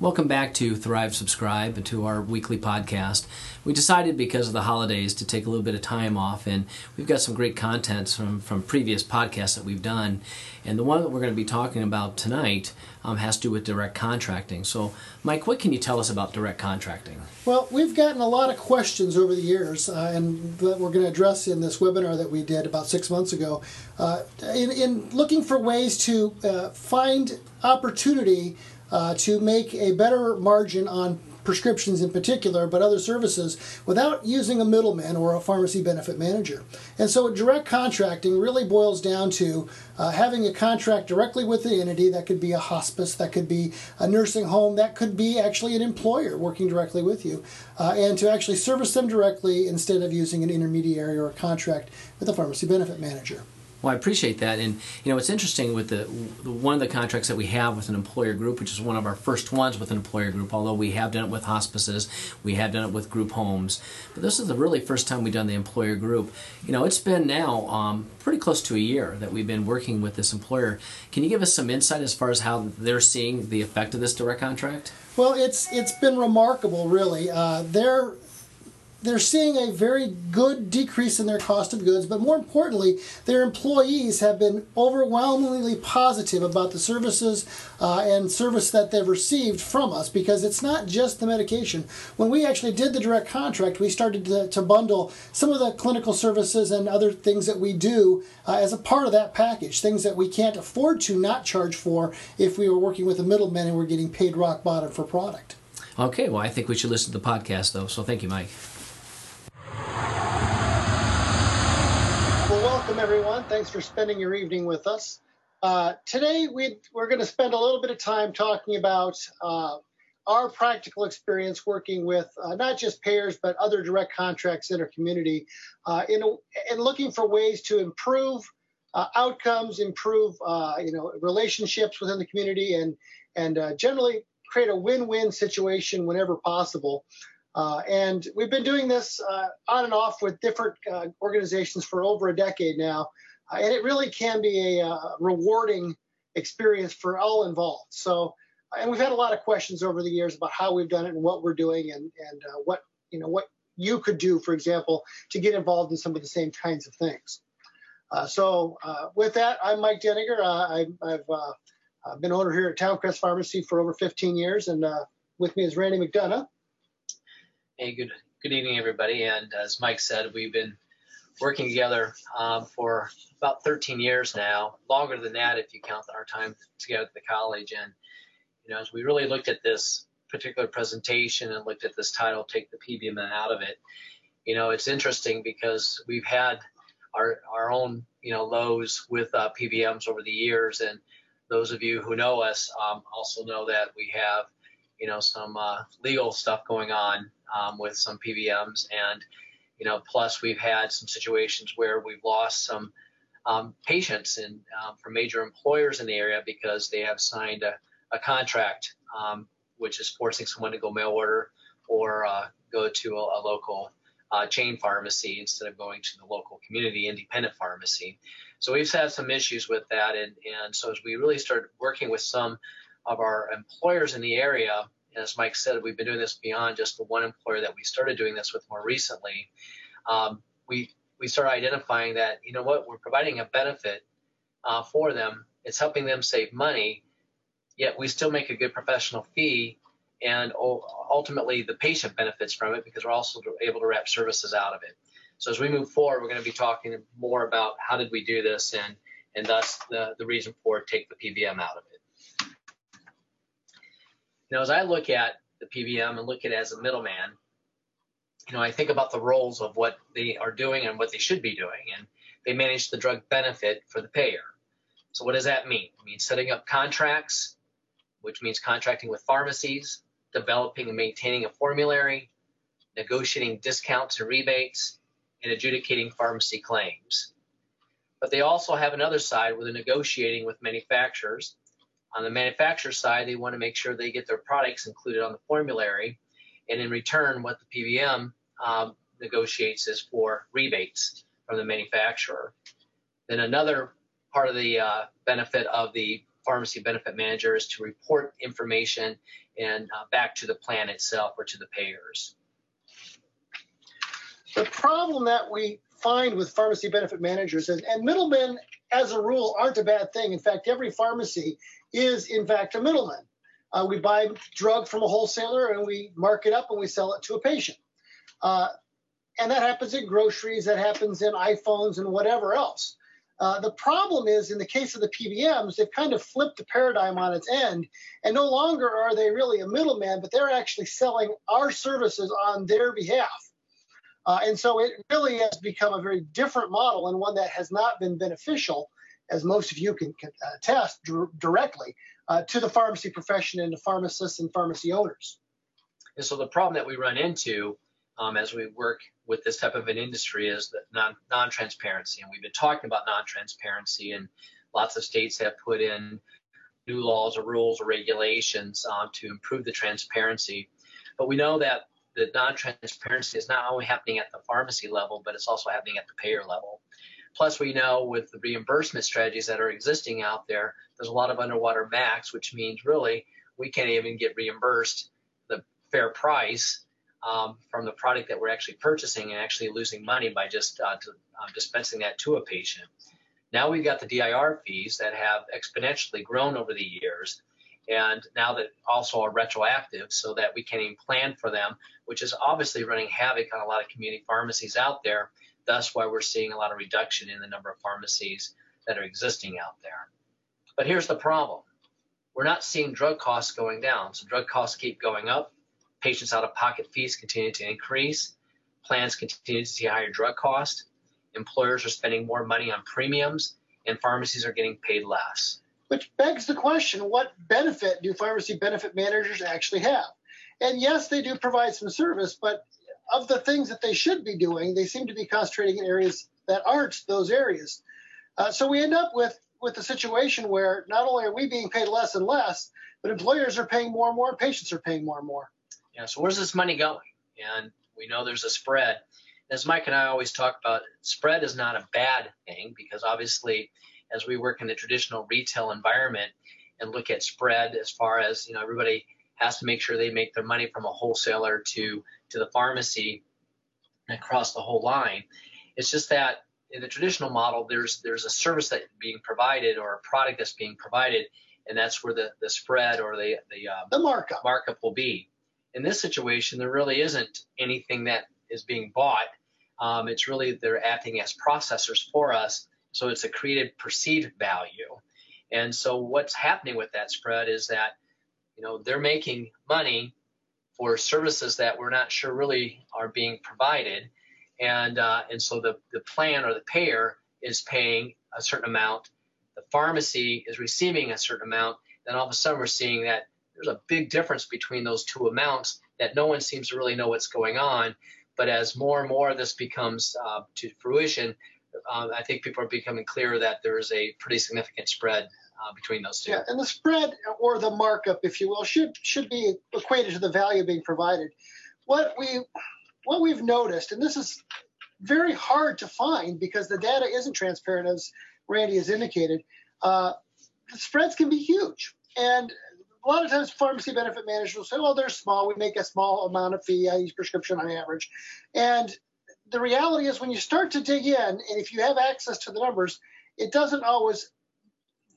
Welcome back to Thrive Subscribe and to our weekly podcast. We decided because of the holidays to take a little bit of time off, and we've got some great content from, from previous podcasts that we've done. And the one that we're going to be talking about tonight um, has to do with direct contracting. So, Mike, what can you tell us about direct contracting? Well, we've gotten a lot of questions over the years, uh, and that we're going to address in this webinar that we did about six months ago. Uh, in, in, looking for ways to uh, find opportunity uh, to make a better margin on prescriptions in particular, but other services without using a middleman or a pharmacy benefit manager. And so direct contracting really boils down to uh, having a contract directly with the entity that could be a hospice, that could be a nursing home, that could be actually an employer working directly with you, uh, and to actually service them directly instead of using an intermediary or a contract with a pharmacy benefit manager. Well, I appreciate that, and you know it's interesting with the, one of the contracts that we have with an employer group, which is one of our first ones with an employer group. Although we have done it with hospices, we have done it with group homes, but this is the really first time we've done the employer group. You know, it's been now um, pretty close to a year that we've been working with this employer. Can you give us some insight as far as how they're seeing the effect of this direct contract? Well, it's it's been remarkable, really. Uh, they're they're seeing a very good decrease in their cost of goods, but more importantly, their employees have been overwhelmingly positive about the services uh, and service that they've received from us because it's not just the medication. When we actually did the direct contract, we started to, to bundle some of the clinical services and other things that we do uh, as a part of that package, things that we can't afford to not charge for if we were working with a middleman and we're getting paid rock bottom for product. Okay, well, I think we should listen to the podcast, though. So thank you, Mike. Welcome everyone. Thanks for spending your evening with us. Uh, today we, are going to spend a little bit of time talking about uh, our practical experience working with uh, not just payers but other direct contracts in our community uh, in, in looking for ways to improve uh, outcomes, improve uh, you know relationships within the community, and and generally create a win-win situation whenever possible. Uh, and we've been doing this uh, on and off with different uh, organizations for over a decade now. Uh, and it really can be a uh, rewarding experience for all involved. So, and we've had a lot of questions over the years about how we've done it and what we're doing and, and uh, what, you know, what you could do, for example, to get involved in some of the same kinds of things. so with that, I'm Mike Denninger. I, have been owner here at Towncrest Pharmacy for over 15 years. And with me is Randy McDonough. Hey, good good evening, everybody. And as Mike said, we've been working together um, for about 13 years now, longer than that if you count our time together at the college. And you know, as we really looked at this particular presentation and looked at this title, "Take the PBM out of it," you know, it's interesting because we've had our our own you know lows with uh, PBMs over the years, and those of you who know us um, also know that we have you know some uh, legal stuff going on um, with some PBMs, and you know, plus we've had some situations where we've lost some um, patients and um, from major employers in the area because they have signed a, a contract um, which is forcing someone to go mail order or uh, go to a, a local uh, chain pharmacy instead of going to the local community independent pharmacy. So we've had some issues with that, and, and so as we really started working with some of our employers in the area, as Mike said, we've been doing this beyond just the one employer that we started doing this with more recently. Um, we we started identifying that you know what we're providing a benefit uh, for them. It's helping them save money, yet we still make a good professional fee, and ultimately the patient benefits from it because we're also able to wrap services out of it. So as we move forward, we're going to be talking more about how did we do this and and thus the, the reason for take the PBM out of it. Know, as I look at the PBM and look at it as a middleman, you know, I think about the roles of what they are doing and what they should be doing, and they manage the drug benefit for the payer. So what does that mean? It means setting up contracts, which means contracting with pharmacies, developing and maintaining a formulary, negotiating discounts and rebates, and adjudicating pharmacy claims. But they also have another side where they're negotiating with manufacturers on the manufacturer side, they want to make sure they get their products included on the formulary. And in return, what the PBM um, negotiates is for rebates from the manufacturer. Then another part of the uh, benefit of the pharmacy benefit manager is to report information and uh, back to the plan itself or to the payers. The problem that we find with pharmacy benefit managers and middlemen, as a rule, aren't a bad thing. In fact, every pharmacy is, in fact, a middleman. Uh, we buy drug from a wholesaler and we mark it up and we sell it to a patient. Uh, and that happens in groceries, that happens in iPhones and whatever else. Uh, the problem is, in the case of the PBMs, they've kind of flipped the paradigm on its end, and no longer are they really a middleman, but they're actually selling our services on their behalf. Uh, and so it really has become a very different model and one that has not been beneficial, as most of you can, can attest directly, uh, to the pharmacy profession and the pharmacists and pharmacy owners. And so the problem that we run into um, as we work with this type of an industry is that non, non-transparency. And we've been talking about non-transparency, and lots of states have put in new laws or rules or regulations um, to improve the transparency. But we know that the non-transparency is not only happening at the pharmacy level, but it's also happening at the payer level. Plus, we know with the reimbursement strategies that are existing out there, there's a lot of underwater MACs, which means really we can't even get reimbursed the fair price um, from the product that we're actually purchasing and actually losing money by just uh, to, uh, dispensing that to a patient. Now we've got the DIR fees that have exponentially grown over the years, and now that also are retroactive so that we can even plan for them, which is obviously running havoc on a lot of community pharmacies out there. Thus, why we're seeing a lot of reduction in the number of pharmacies that are existing out there. But here's the problem we're not seeing drug costs going down. So drug costs keep going up Patients' out of pocket fees continue to increase. Plans continue to see higher drug costs. Employers are spending more money on premiums, and pharmacies are getting paid less. Which begs the question what benefit do pharmacy benefit managers actually have? And yes, they do provide some service, but of the things that they should be doing, they seem to be concentrating in areas that aren't those areas. Uh, so we end up with with a situation where not only are we being paid less and less, but employers are paying more and more, and patients are paying more and more. Yeah, so where's this money going? And we know there's a spread. As Mike and I always talk about, spread is not a bad thing because obviously, as we work in the traditional retail environment and look at spread as far as you know, everybody has to make sure they make their money from a wholesaler to to the pharmacy across the whole line. It's just that in the traditional model, there's there's a service that being provided or a product that's being provided, and that's where the, the spread or the the, um, the markup markup will be. In this situation, there really isn't anything that is being bought. Um, it's really they're acting as processors for us, so it's a created perceived value. And so what's happening with that spread is that you know they're making money for services that we're not sure really are being provided, and uh, and so the the plan or the payer is paying a certain amount, the pharmacy is receiving a certain amount. Then all of a sudden we're seeing that there's a big difference between those two amounts that no one seems to really know what's going on. But as more and more of this becomes uh, to fruition, uh, I think people are becoming clear that there is a pretty significant spread uh, between those two. Yeah, and the spread or the markup, if you will, should should be equated to the value being provided. What we what we've noticed, and this is very hard to find because the data isn't transparent, as Randy has indicated. Uh, the spreads can be huge, and a lot of times pharmacy benefit managers will say, well, they're small. We make a small amount of fee each prescription on average. And the reality is when you start to dig in, and if you have access to the numbers, it doesn't always,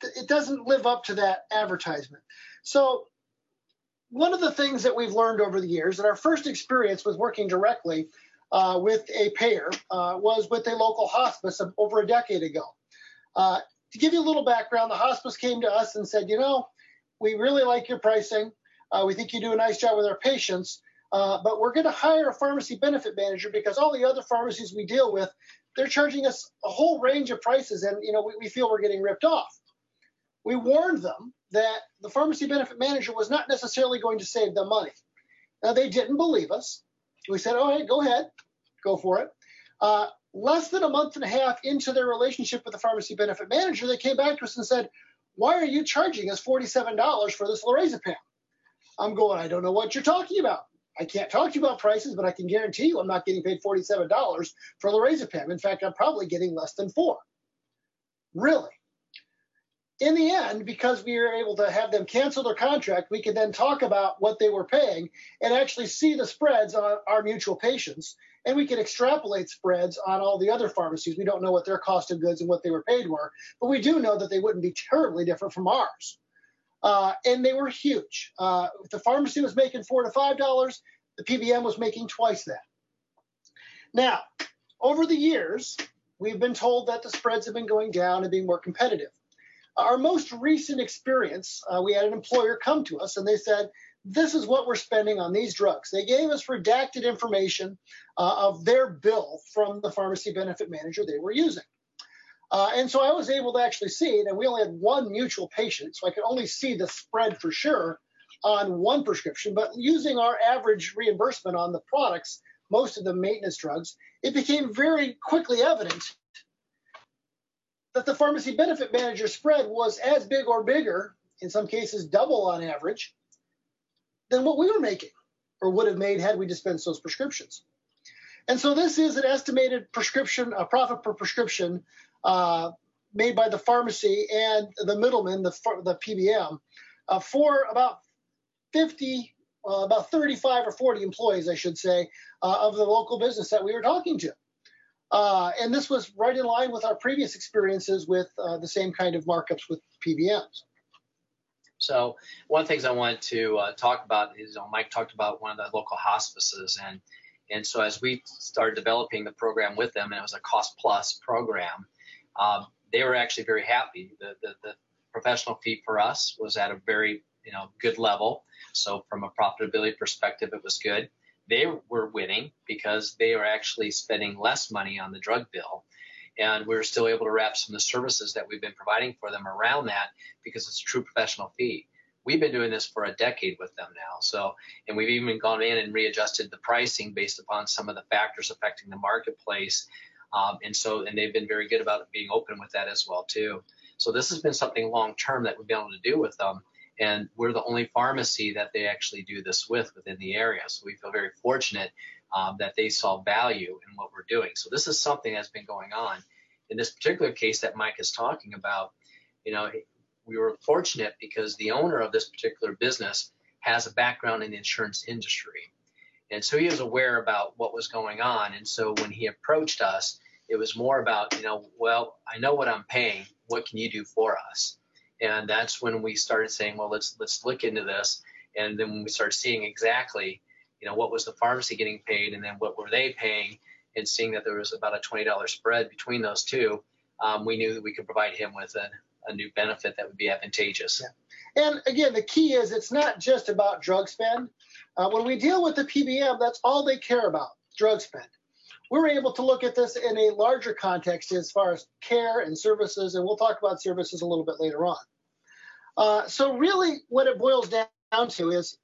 it doesn't live up to that advertisement. So one of the things that we've learned over the years, and our first experience with working directly uh, with a payer uh, was with a local hospice over a decade ago. Uh, to give you a little background, the hospice came to us and said, you know, we really like your pricing. Uh, we think you do a nice job with our patients, uh, but we're going to hire a pharmacy benefit manager because all the other pharmacies we deal with, they're charging us a whole range of prices, and you know we, we feel we're getting ripped off. We warned them that the pharmacy benefit manager was not necessarily going to save them money. Now they didn't believe us. We said, "All right, go ahead, go for it." Uh, less than a month and a half into their relationship with the pharmacy benefit manager, they came back to us and said, why are you charging us $47 for this lorazepam? I'm going, I don't know what you're talking about. I can't talk to you about prices, but I can guarantee you I'm not getting paid $47 for lorazepam. In fact, I'm probably getting less than four. Really? In the end, because we were able to have them cancel their contract, we could then talk about what they were paying and actually see the spreads on our mutual patients. And we could extrapolate spreads on all the other pharmacies. We don't know what their cost of goods and what they were paid were, but we do know that they wouldn't be terribly different from ours. Uh, and they were huge. Uh, the pharmacy was making four to five dollars. The PBM was making twice that. Now, over the years, we've been told that the spreads have been going down and being more competitive. Our most recent experience, uh, we had an employer come to us and they said, This is what we're spending on these drugs. They gave us redacted information uh, of their bill from the pharmacy benefit manager they were using. Uh, and so I was able to actually see it, and we only had one mutual patient, so I could only see the spread for sure on one prescription. But using our average reimbursement on the products, most of the maintenance drugs, it became very quickly evident that the pharmacy benefit manager spread was as big or bigger, in some cases double on average, than what we were making or would have made had we dispensed those prescriptions. And so this is an estimated prescription, a profit per prescription uh, made by the pharmacy and the middleman, the, the PBM, uh, for about 50, uh, about 35 or 40 employees, I should say, uh, of the local business that we were talking to. Uh, and this was right in line with our previous experiences with uh, the same kind of markups with PBMs. So one of the things I wanted to uh, talk about is, you know, Mike talked about one of the local hospices, and and so as we started developing the program with them, and it was a cost plus program, um, they were actually very happy. The, the the professional fee for us was at a very you know good level. So from a profitability perspective, it was good they were winning because they are actually spending less money on the drug bill. And we are still able to wrap some of the services that we've been providing for them around that because it's a true professional fee. We've been doing this for a decade with them now. So, and we've even gone in and readjusted the pricing based upon some of the factors affecting the marketplace. Um, and so, and they've been very good about being open with that as well too. So this has been something long term that we've been able to do with them and we're the only pharmacy that they actually do this with within the area. So we feel very fortunate um, that they saw value in what we're doing. So this is something that's been going on. In this particular case that Mike is talking about, you know, we were fortunate because the owner of this particular business has a background in the insurance industry. And so he was aware about what was going on. And so when he approached us, it was more about, you know, well, I know what I'm paying. What can you do for us? And that's when we started saying, well, let's let's look into this. And then we started seeing exactly, you know, what was the pharmacy getting paid, and then what were they paying, and seeing that there was about a twenty dollars spread between those two, um, we knew that we could provide him with a, a new benefit that would be advantageous. Yeah. And again, the key is it's not just about drug spend. Uh, when we deal with the PBM, that's all they care about, drug spend. We're able to look at this in a larger context as far as care and services, and we'll talk about services a little bit later on. Uh, so really what it boils down to is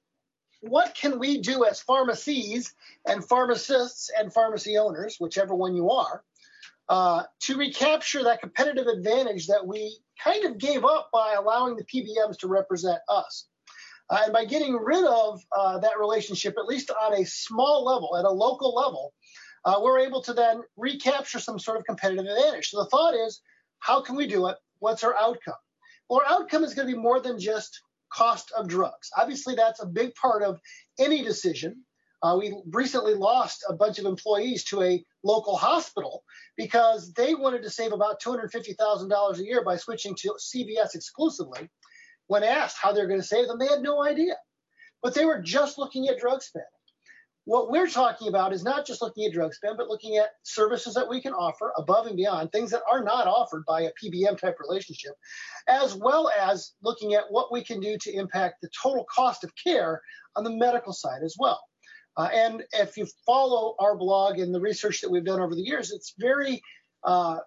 what can we do as pharmacies and pharmacists and pharmacy owners, whichever one you are, uh, to recapture that competitive advantage that we kind of gave up by allowing the PBMs to represent us. Uh, and by getting rid of uh, that relationship, at least on a small level, at a local level, uh, we're able to then recapture some sort of competitive advantage. So the thought is, how can we do it? What's our outcome? Our outcome is going to be more than just cost of drugs. Obviously, that's a big part of any decision. Uh, we recently lost a bunch of employees to a local hospital because they wanted to save about $250,000 a year by switching to CVS exclusively. When asked how they're going to save them, they had no idea. But they were just looking at drug spend. What we're talking about is not just looking at drug spend, but looking at services that we can offer above and beyond, things that are not offered by a PBM type relationship, as well as looking at what we can do to impact the total cost of care on the medical side as well. Uh, and if you follow our blog and the research that we've done over the years, it's very, uh,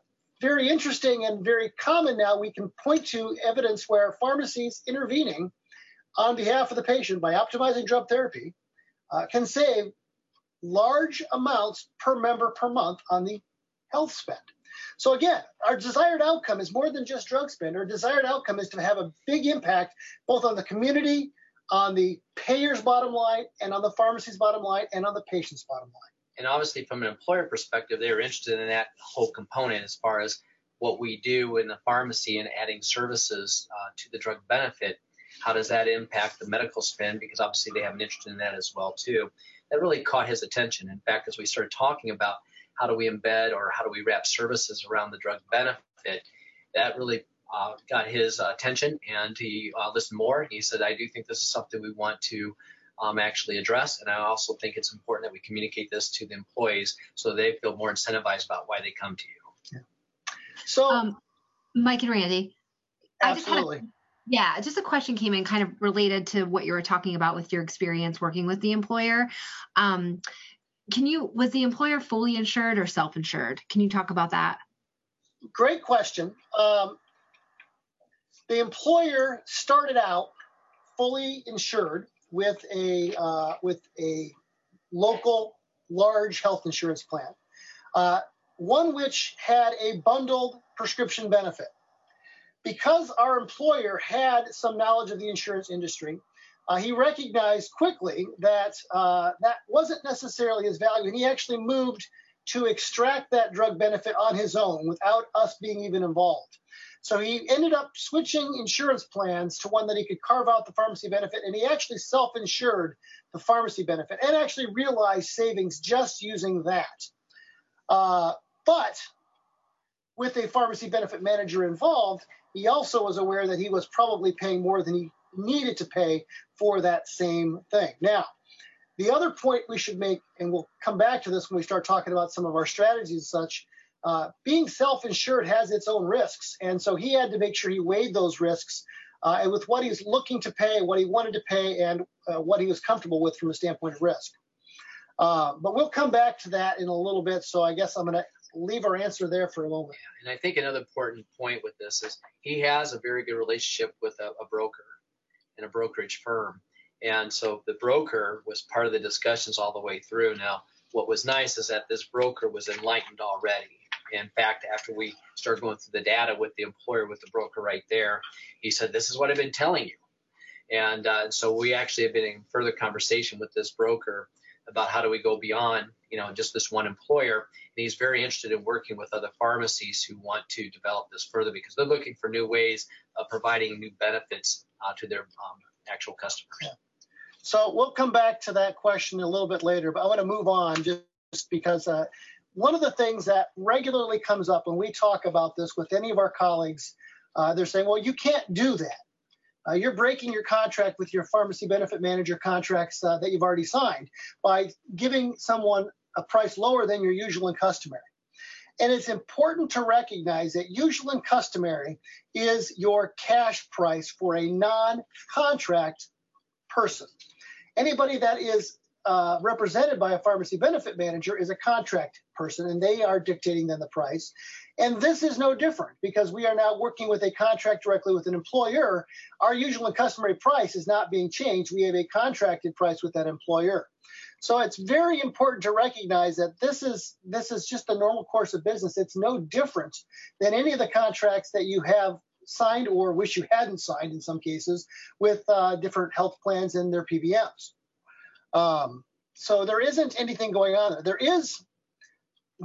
very interesting and very common now. We can point to evidence where pharmacies intervening on behalf of the patient by optimizing drug therapy uh, can save large amounts per member per month on the health spend. So again, our desired outcome is more than just drug spend. Our desired outcome is to have a big impact both on the community, on the payer's bottom line, and on the pharmacy's bottom line, and on the patient's bottom line. And obviously, from an employer perspective, they are interested in that whole component as far as what we do in the pharmacy and adding services uh, to the drug benefit, how does that impact the medical spend? Because obviously they have an interest in that as well too. That really caught his attention. In fact, as we started talking about how do we embed or how do we wrap services around the drug benefit, that really uh, got his attention and he uh, listened more. He said, I do think this is something we want to um, actually address. And I also think it's important that we communicate this to the employees so they feel more incentivized about why they come to you. Yeah. So, um, Mike and Randy, absolutely. I just had a, yeah, just a question came in kind of related to what you were talking about with your experience working with the employer. Um, can you, was the employer fully insured or self insured? Can you talk about that? Great question. Um, the employer started out fully insured with a uh, with a local large health insurance plan, uh, one which had a bundled prescription benefit. Because our employer had some knowledge of the insurance industry, uh, he recognized quickly that uh, that wasn't necessarily his value, and he actually moved to extract that drug benefit on his own without us being even involved. So he ended up switching insurance plans to one that he could carve out the pharmacy benefit, and he actually self insured the pharmacy benefit and actually realized savings just using that. Uh, but with a pharmacy benefit manager involved, he also was aware that he was probably paying more than he needed to pay for that same thing. Now, the other point we should make, and we'll come back to this when we start talking about some of our strategies and such, uh, being self-insured has its own risks, and so he had to make sure he weighed those risks uh, and with what he's looking to pay, what he wanted to pay, and uh, what he was comfortable with from a standpoint of risk. Uh, but we'll come back to that in a little bit. So I guess I'm going to leave our answer there for a moment. And I think another important point with this is he has a very good relationship with a, a broker and a brokerage firm. And so the broker was part of the discussions all the way through. Now, what was nice is that this broker was enlightened already in fact, after we started going through the data with the employer, with the broker right there, he said, This is what I've been telling you. And uh, so we actually have been in further conversation with this broker about how do we go beyond, you know, just this one employer. And he's very interested in working with other pharmacies who want to develop this further because they're looking for new ways of providing new benefits uh, to their um, actual customers. Yeah. So we'll come back to that question a little bit later, but I want to move on just because uh, one of the things that regularly comes up when we talk about this with any of our colleagues, uh, they're saying, well, you can't do that. Uh, you're breaking your contract with your pharmacy benefit manager contracts uh, that you've already signed by giving someone a price lower than your usual and customary. And it's important to recognize that usual and customary is your cash price for a non contract person. Anybody that is uh, represented by a pharmacy benefit manager is a contract person, and they are dictating then the price. And this is no different because we are now working with a contract directly with an employer. Our usual and customary price is not being changed. We have a contracted price with that employer. So it's very important to recognize that this is this is just the normal course of business. It's no different than any of the contracts that you have signed or wish you hadn't signed in some cases with uh, different health plans and their PBMs. Um, so there isn't anything going on there. There is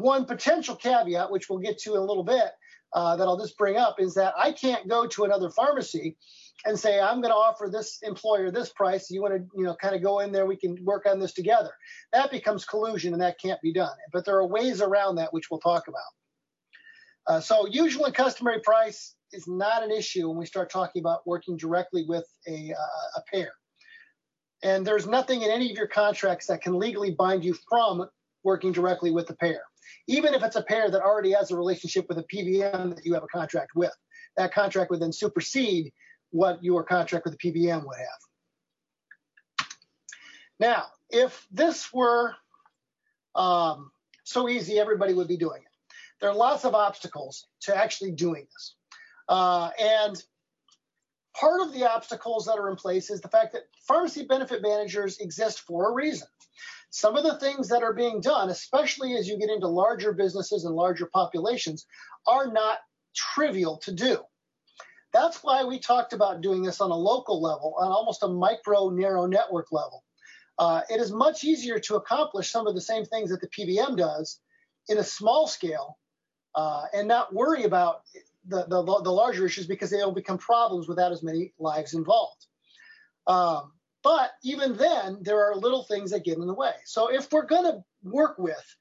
one potential caveat, which we'll get to in a little bit, uh, that I'll just bring up, is that I can't go to another pharmacy and say I'm going to offer this employer this price. You want to, you know, kind of go in there. We can work on this together. That becomes collusion, and that can't be done. But there are ways around that, which we'll talk about. Uh, so usual and customary price is not an issue when we start talking about working directly with a, uh, a payer. And there's nothing in any of your contracts that can legally bind you from working directly with the payer, even if it's a payer that already has a relationship with a PBM that you have a contract with. That contract would then supersede what your contract with the PBM would have. Now, if this were um, so easy, everybody would be doing it. There are lots of obstacles to actually doing this. Uh, and part of the obstacles that are in place is the fact that pharmacy benefit managers exist for a reason. Some of the things that are being done, especially as you get into larger businesses and larger populations, are not trivial to do. That's why we talked about doing this on a local level, on almost a micro narrow network level. Uh, it is much easier to accomplish some of the same things that the PBM does in a small scale uh, and not worry about the, the, the, larger issues because they will become problems without as many lives involved. Um, but even then, there are little things that get in the way. So if we're going to work with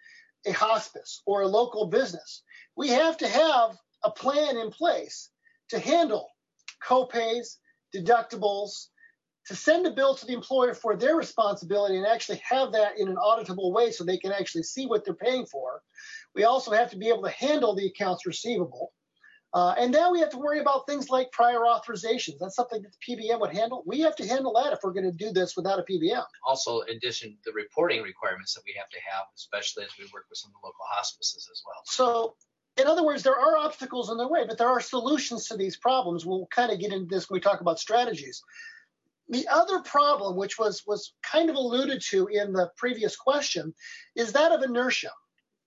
a hospice or a local business, we have to have a plan in place to handle copays, deductibles, to send a bill to the employer for their responsibility and actually have that in an auditable way so they can actually see what they're paying for. We also have to be able to handle the accounts receivable. Uh, and now we have to worry about things like prior authorizations. That's something that the PBM would handle. We have to handle that if we're going to do this without a PBM. Also, in addition, the reporting requirements that we have to have, especially as we work with some of the local hospices as well. So, in other words, there are obstacles in the way, but there are solutions to these problems. We'll kind of get into this when we talk about strategies. The other problem, which was was kind of alluded to in the previous question, is that of inertia.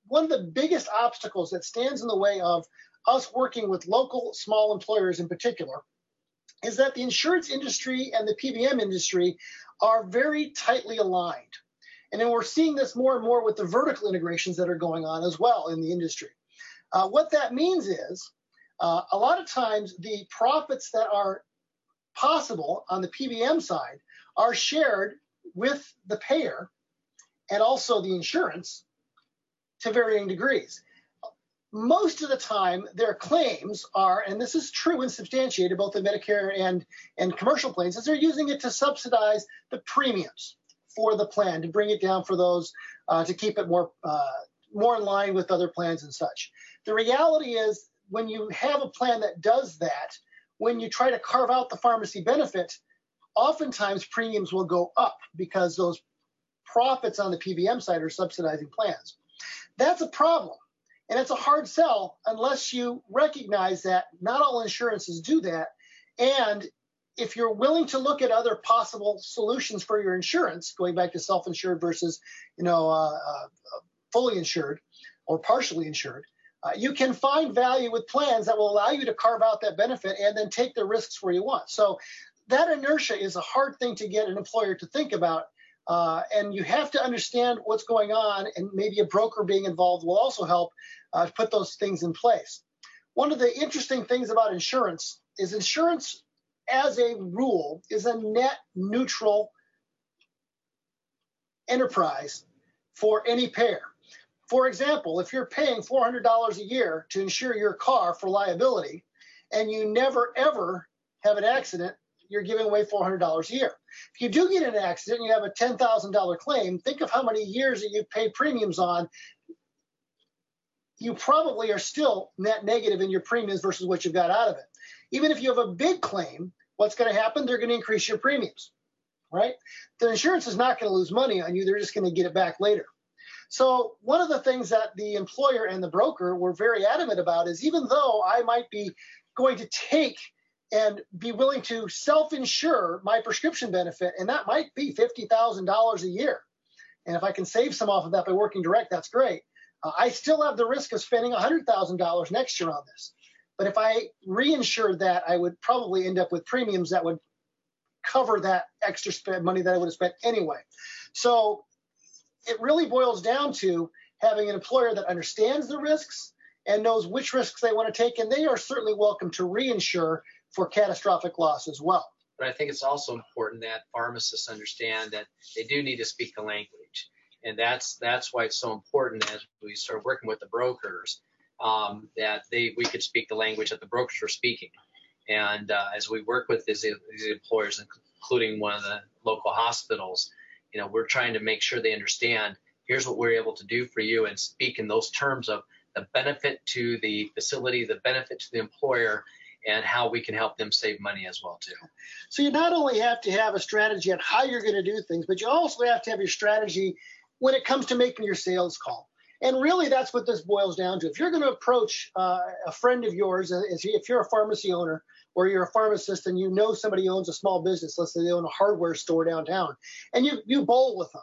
One of the biggest obstacles that stands in the way of us working with local small employers in particular is that the insurance industry and the PBM industry are very tightly aligned. And then we're seeing this more and more with the vertical integrations that are going on as well in the industry. Uh, what that means is uh, a lot of times the profits that are possible on the PBM side are shared with the payer and also the insurance to varying degrees most of the time their claims are, and this is true and substantiated both in Medicare and, and commercial plans, is they're using it to subsidize the premiums for the plan, to bring it down for those, uh, to keep it more, uh, more in line with other plans and such. The reality is when you have a plan that does that, when you try to carve out the pharmacy benefit, oftentimes premiums will go up because those profits on the PBM side are subsidizing plans. That's a problem and it's a hard sell unless you recognize that not all insurances do that. And if you're willing to look at other possible solutions for your insurance, going back to self-insured versus, you know, uh, uh, fully insured or partially insured, uh, you can find value with plans that will allow you to carve out that benefit and then take the risks where you want. So that inertia is a hard thing to get an employer to think about. Uh, and you have to understand what's going on, and maybe a broker being involved will also help uh, put those things in place. One of the interesting things about insurance is insurance, as a rule, is a net neutral enterprise for any payer. For example, if you're paying $400 a year to insure your car for liability and you never ever have an accident, you're giving away $400 a year. If you do get an accident and you have a $10,000 claim, think of how many years that you pay premiums on you probably are still net negative in your premiums versus what you've got out of it. Even if you have a big claim, what's going to happen? They're going to increase your premiums, right? The insurance is not going to lose money on you. They're just going to get it back later. So one of the things that the employer and the broker were very adamant about is even though I might be going to take and be willing to self-insure my prescription benefit, and that might be $50,000 a year. And if I can save some off of that by working direct, that's great. Uh, I still have the risk of spending $100,000 next year on this. But if I reinsured that, I would probably end up with premiums that would cover that extra spend money that I would have spent anyway. So it really boils down to having an employer that understands the risks and knows which risks they want to take, and they are certainly welcome to reinsure for catastrophic loss as well. But I think it's also important that pharmacists understand that they do need to speak the language and that's that's why it's so important as we start working with the brokers um, that they we could speak the language that the brokers were speaking. And uh, as we work with these, these employers, including one of the local hospitals, you know, we're trying to make sure they understand here's what we're able to do for you and speak in those terms of the benefit to the facility, the benefit to the employer, and how we can help them save money as well too. So you not only have to have a strategy on how you're going to do things, but you also have to have your strategy when it comes to making your sales call. And really, that's what this boils down to. If you're going to approach uh, a friend of yours, uh, if you're a pharmacy owner or you're a pharmacist and you know somebody owns a small business, let's say they own a hardware store downtown, and you, you bowl with them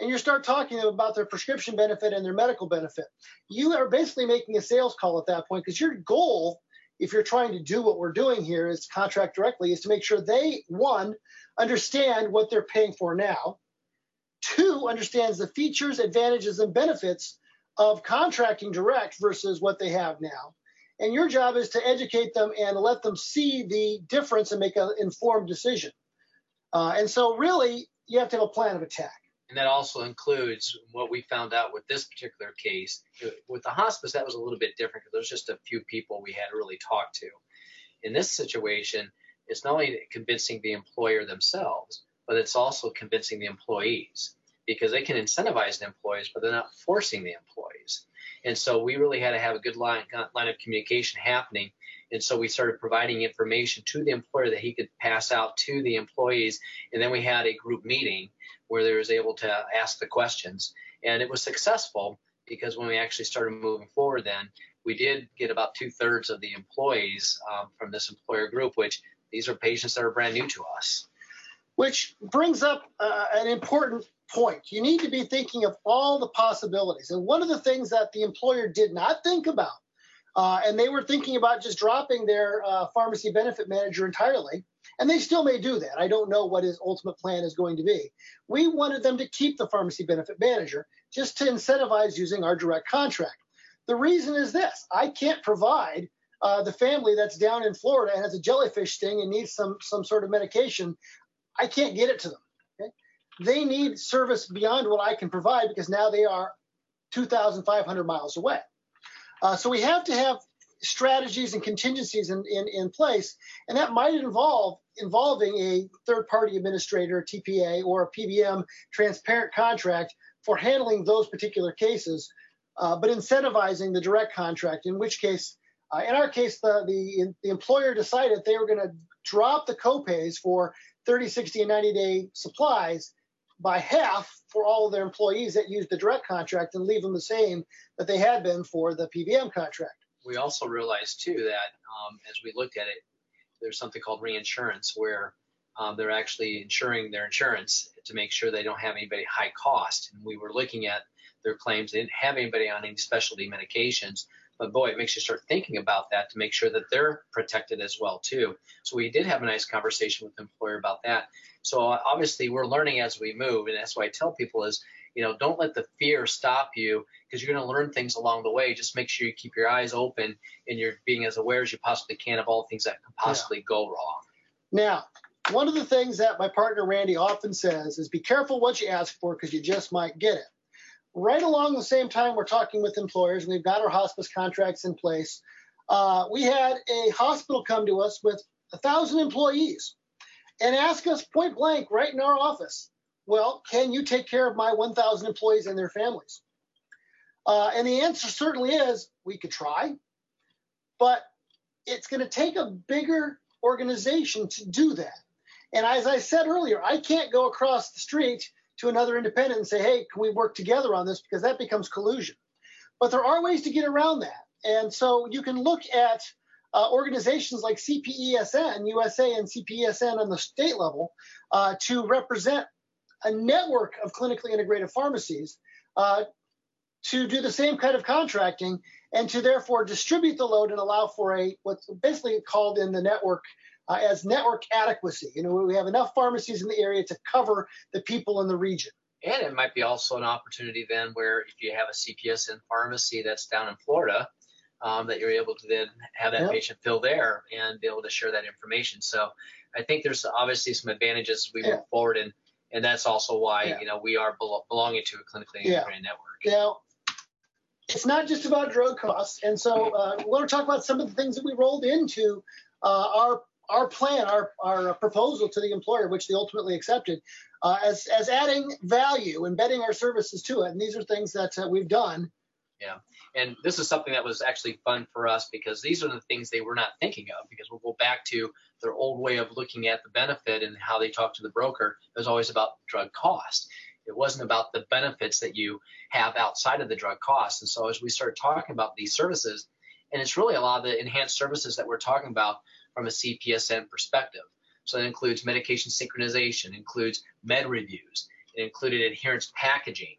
and you start talking about their prescription benefit and their medical benefit, you are basically making a sales call at that point because your goal, if you're trying to do what we're doing here, is contract directly, is to make sure they, one, understand what they're paying for now Two understands the features, advantages, and benefits of contracting direct versus what they have now. And your job is to educate them and let them see the difference and make an informed decision. Uh, and so, really, you have to have a plan of attack. And that also includes what we found out with this particular case. With the hospice, that was a little bit different because there's just a few people we had to really talk to. In this situation, it's not only convincing the employer themselves, but it's also convincing the employees because they can incentivize the employees, but they're not forcing the employees. And so we really had to have a good line, line of communication happening. And so we started providing information to the employer that he could pass out to the employees. And then we had a group meeting where they was able to ask the questions. And it was successful because when we actually started moving forward, then we did get about two thirds of the employees um, from this employer group, which these are patients that are brand new to us. Which brings up uh, an important point. You need to be thinking of all the possibilities. And one of the things that the employer did not think about, uh, and they were thinking about just dropping their uh, pharmacy benefit manager entirely, and they still may do that. I don't know what his ultimate plan is going to be. We wanted them to keep the pharmacy benefit manager just to incentivize using our direct contract. The reason is this I can't provide uh, the family that's down in Florida and has a jellyfish sting and needs some some sort of medication. I can't get it to them. Okay? They need service beyond what I can provide because now they are 2,500 miles away. Uh, so we have to have strategies and contingencies in, in, in place, and that might involve involving a third-party administrator, TPA, or a PBM transparent contract for handling those particular cases, uh, but incentivizing the direct contract. In which case, uh, in our case, the, the the employer decided they were going to drop the copays for 30, 60, and 90 day supplies by half for all of their employees that use the direct contract and leave them the same that they had been for the PBM contract. We also realized too that um, as we looked at it, there's something called reinsurance where um, they're actually insuring their insurance to make sure they don't have anybody high cost. And we were looking at their claims; they didn't have anybody on any specialty medications. But boy, it makes you start thinking about that to make sure that they're protected as well too. So we did have a nice conversation with the employer about that. So uh, obviously we're learning as we move, and that's why I tell people is you know don't let the fear stop you because you're going to learn things along the way. Just make sure you keep your eyes open and you're being as aware as you possibly can of all things that could possibly yeah. go wrong. Now, one of the things that my partner Randy often says is be careful what you ask for because you just might get it right along the same time we're talking with employers and we've got our hospice contracts in place uh, we had a hospital come to us with a thousand employees and ask us point blank right in our office well can you take care of my 1000 employees and their families? Uh, and the answer certainly is we could try but it's going to take a bigger organization to do that. And as i said earlier i can't go across the street to another independent and say, hey, can we work together on this? Because that becomes collusion. But there are ways to get around that. And so you can look at uh, organizations like CPESN, USA, and CPESN on the state level uh, to represent a network of clinically integrated pharmacies uh, to do the same kind of contracting and to therefore distribute the load and allow for a what's basically called in the network uh, as network adequacy. You know, we have enough pharmacies in the area to cover the people in the region. And it might be also an opportunity then where if you have a CPESN pharmacy that's down in Florida, um, that you're able to then have that yep. patient fill there and be able to share that information. So I think there's obviously some advantages as we yeah. move forward, and and that's also why yeah. you know we are belo- belonging to a clinically integrated yeah. network. Now, it's not just about drug costs, and so uh, we want to talk about some of the things that we rolled into uh, our our plan, our, our proposal to the employer, which they ultimately accepted, uh, as, as adding value, embedding our services to it. And these are things that uh, we've done. Yeah. And this is something that was actually fun for us because these are the things they were not thinking of because we'll go back to their old way of looking at the benefit and how they talk to the broker. It was always about drug cost. It wasn't about the benefits that you have outside of the drug cost. And so as we started talking about these services, and it's really a lot of the enhanced services that we're talking about from a CPESN perspective. So that includes medication synchronization, includes med reviews, it included adherence packaging,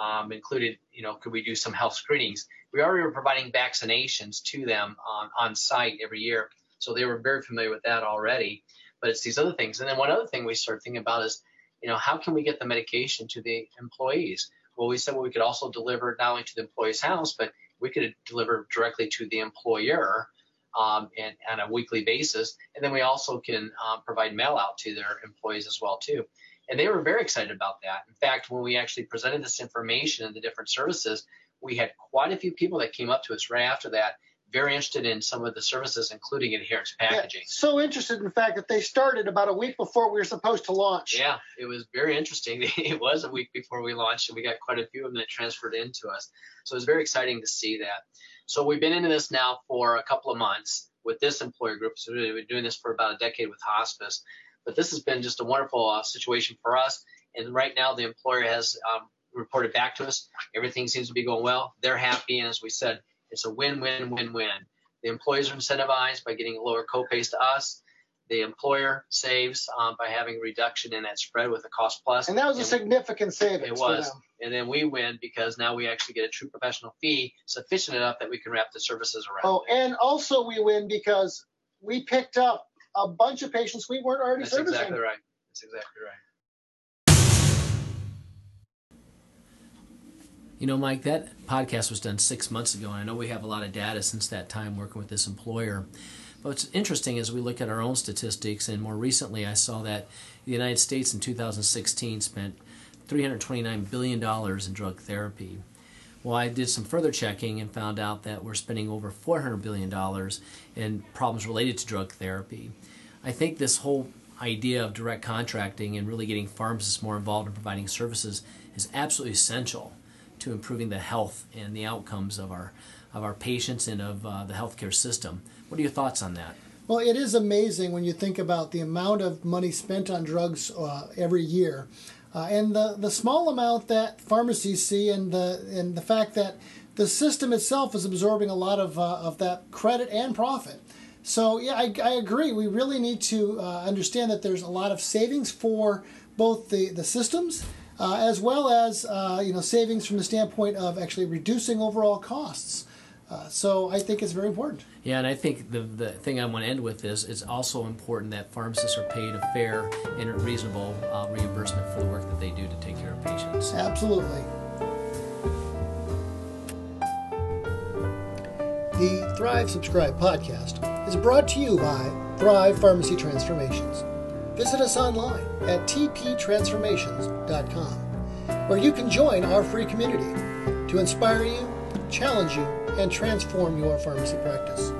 um, included, you know, could we do some health screenings? We already were providing vaccinations to them on, on site every year. So they were very familiar with that already. But it's these other things. And then one other thing we started thinking about is, you know, how can we get the medication to the employees? Well, we said well, we could also deliver not only to the employee's house, but we could deliver directly to the employer um, and on a weekly basis. And then we also can um, provide mail out to their employees as well too. And they were very excited about that. In fact, when we actually presented this information and the different services, we had quite a few people that came up to us right after that very interested in some of the services, including adherence packaging. Yeah, so interested, in fact, that they started about a week before we were supposed to launch. Yeah, it was very interesting. it was a week before we launched, and we got quite a few of them that transferred into us. So it was very exciting to see that. So we've been into this now for a couple of months with this employer group. So we've been doing this for about a decade with hospice. But this has been just a wonderful uh, situation for us. And right now, the employer has um, reported back to us. Everything seems to be going well. They're happy. And as we said, it's a win win win win. The employees are incentivized by getting lower copays to us. The employer saves um, by having a reduction in that spread with the cost plus. And that was a significant savings. It was. And then we win because now we actually get a true professional fee sufficient enough that we can wrap the services around. Oh, and also we win because we picked up a bunch of patients we weren't already That's servicing. exactly right. That's exactly right. You know, Mike, that podcast was done six months ago, and I know we have a lot of data since that time working with this employer. But what's interesting is we look at our own statistics, and more recently I saw that the United States in 2016 spent $329 billion in drug therapy. Well, I did some further checking and found out that we're spending over $400 billion in problems related to drug therapy. I think this whole idea of direct contracting and really getting pharmacists more involved in providing services is absolutely essential to improving the health and the outcomes of our of our patients and of uh, the healthcare system. What are your thoughts on that? Well, it is amazing when you think about the amount of money spent on drugs uh, every year, uh, and the, the small amount that pharmacies see, and the and the fact that the system itself is absorbing a lot of uh, of that credit and profit. So yeah, I, I agree. We really need to uh, understand that there's a lot of savings for both the the systems uh, as well as uh, you know savings from the standpoint of actually reducing overall costs. Uh, so I think it's very important. Yeah, and I think the, the thing I want to end with is it's also important that pharmacists are paid a fair and reasonable uh, reimbursement for the work that they do to take care of patients. Absolutely. The Thrive Subscribe podcast is brought to you by Thrive Pharmacy Transformations. Visit us online at tptransformations.com, where you can join our free community to inspire you, challenge you, and transform your pharmacy practice.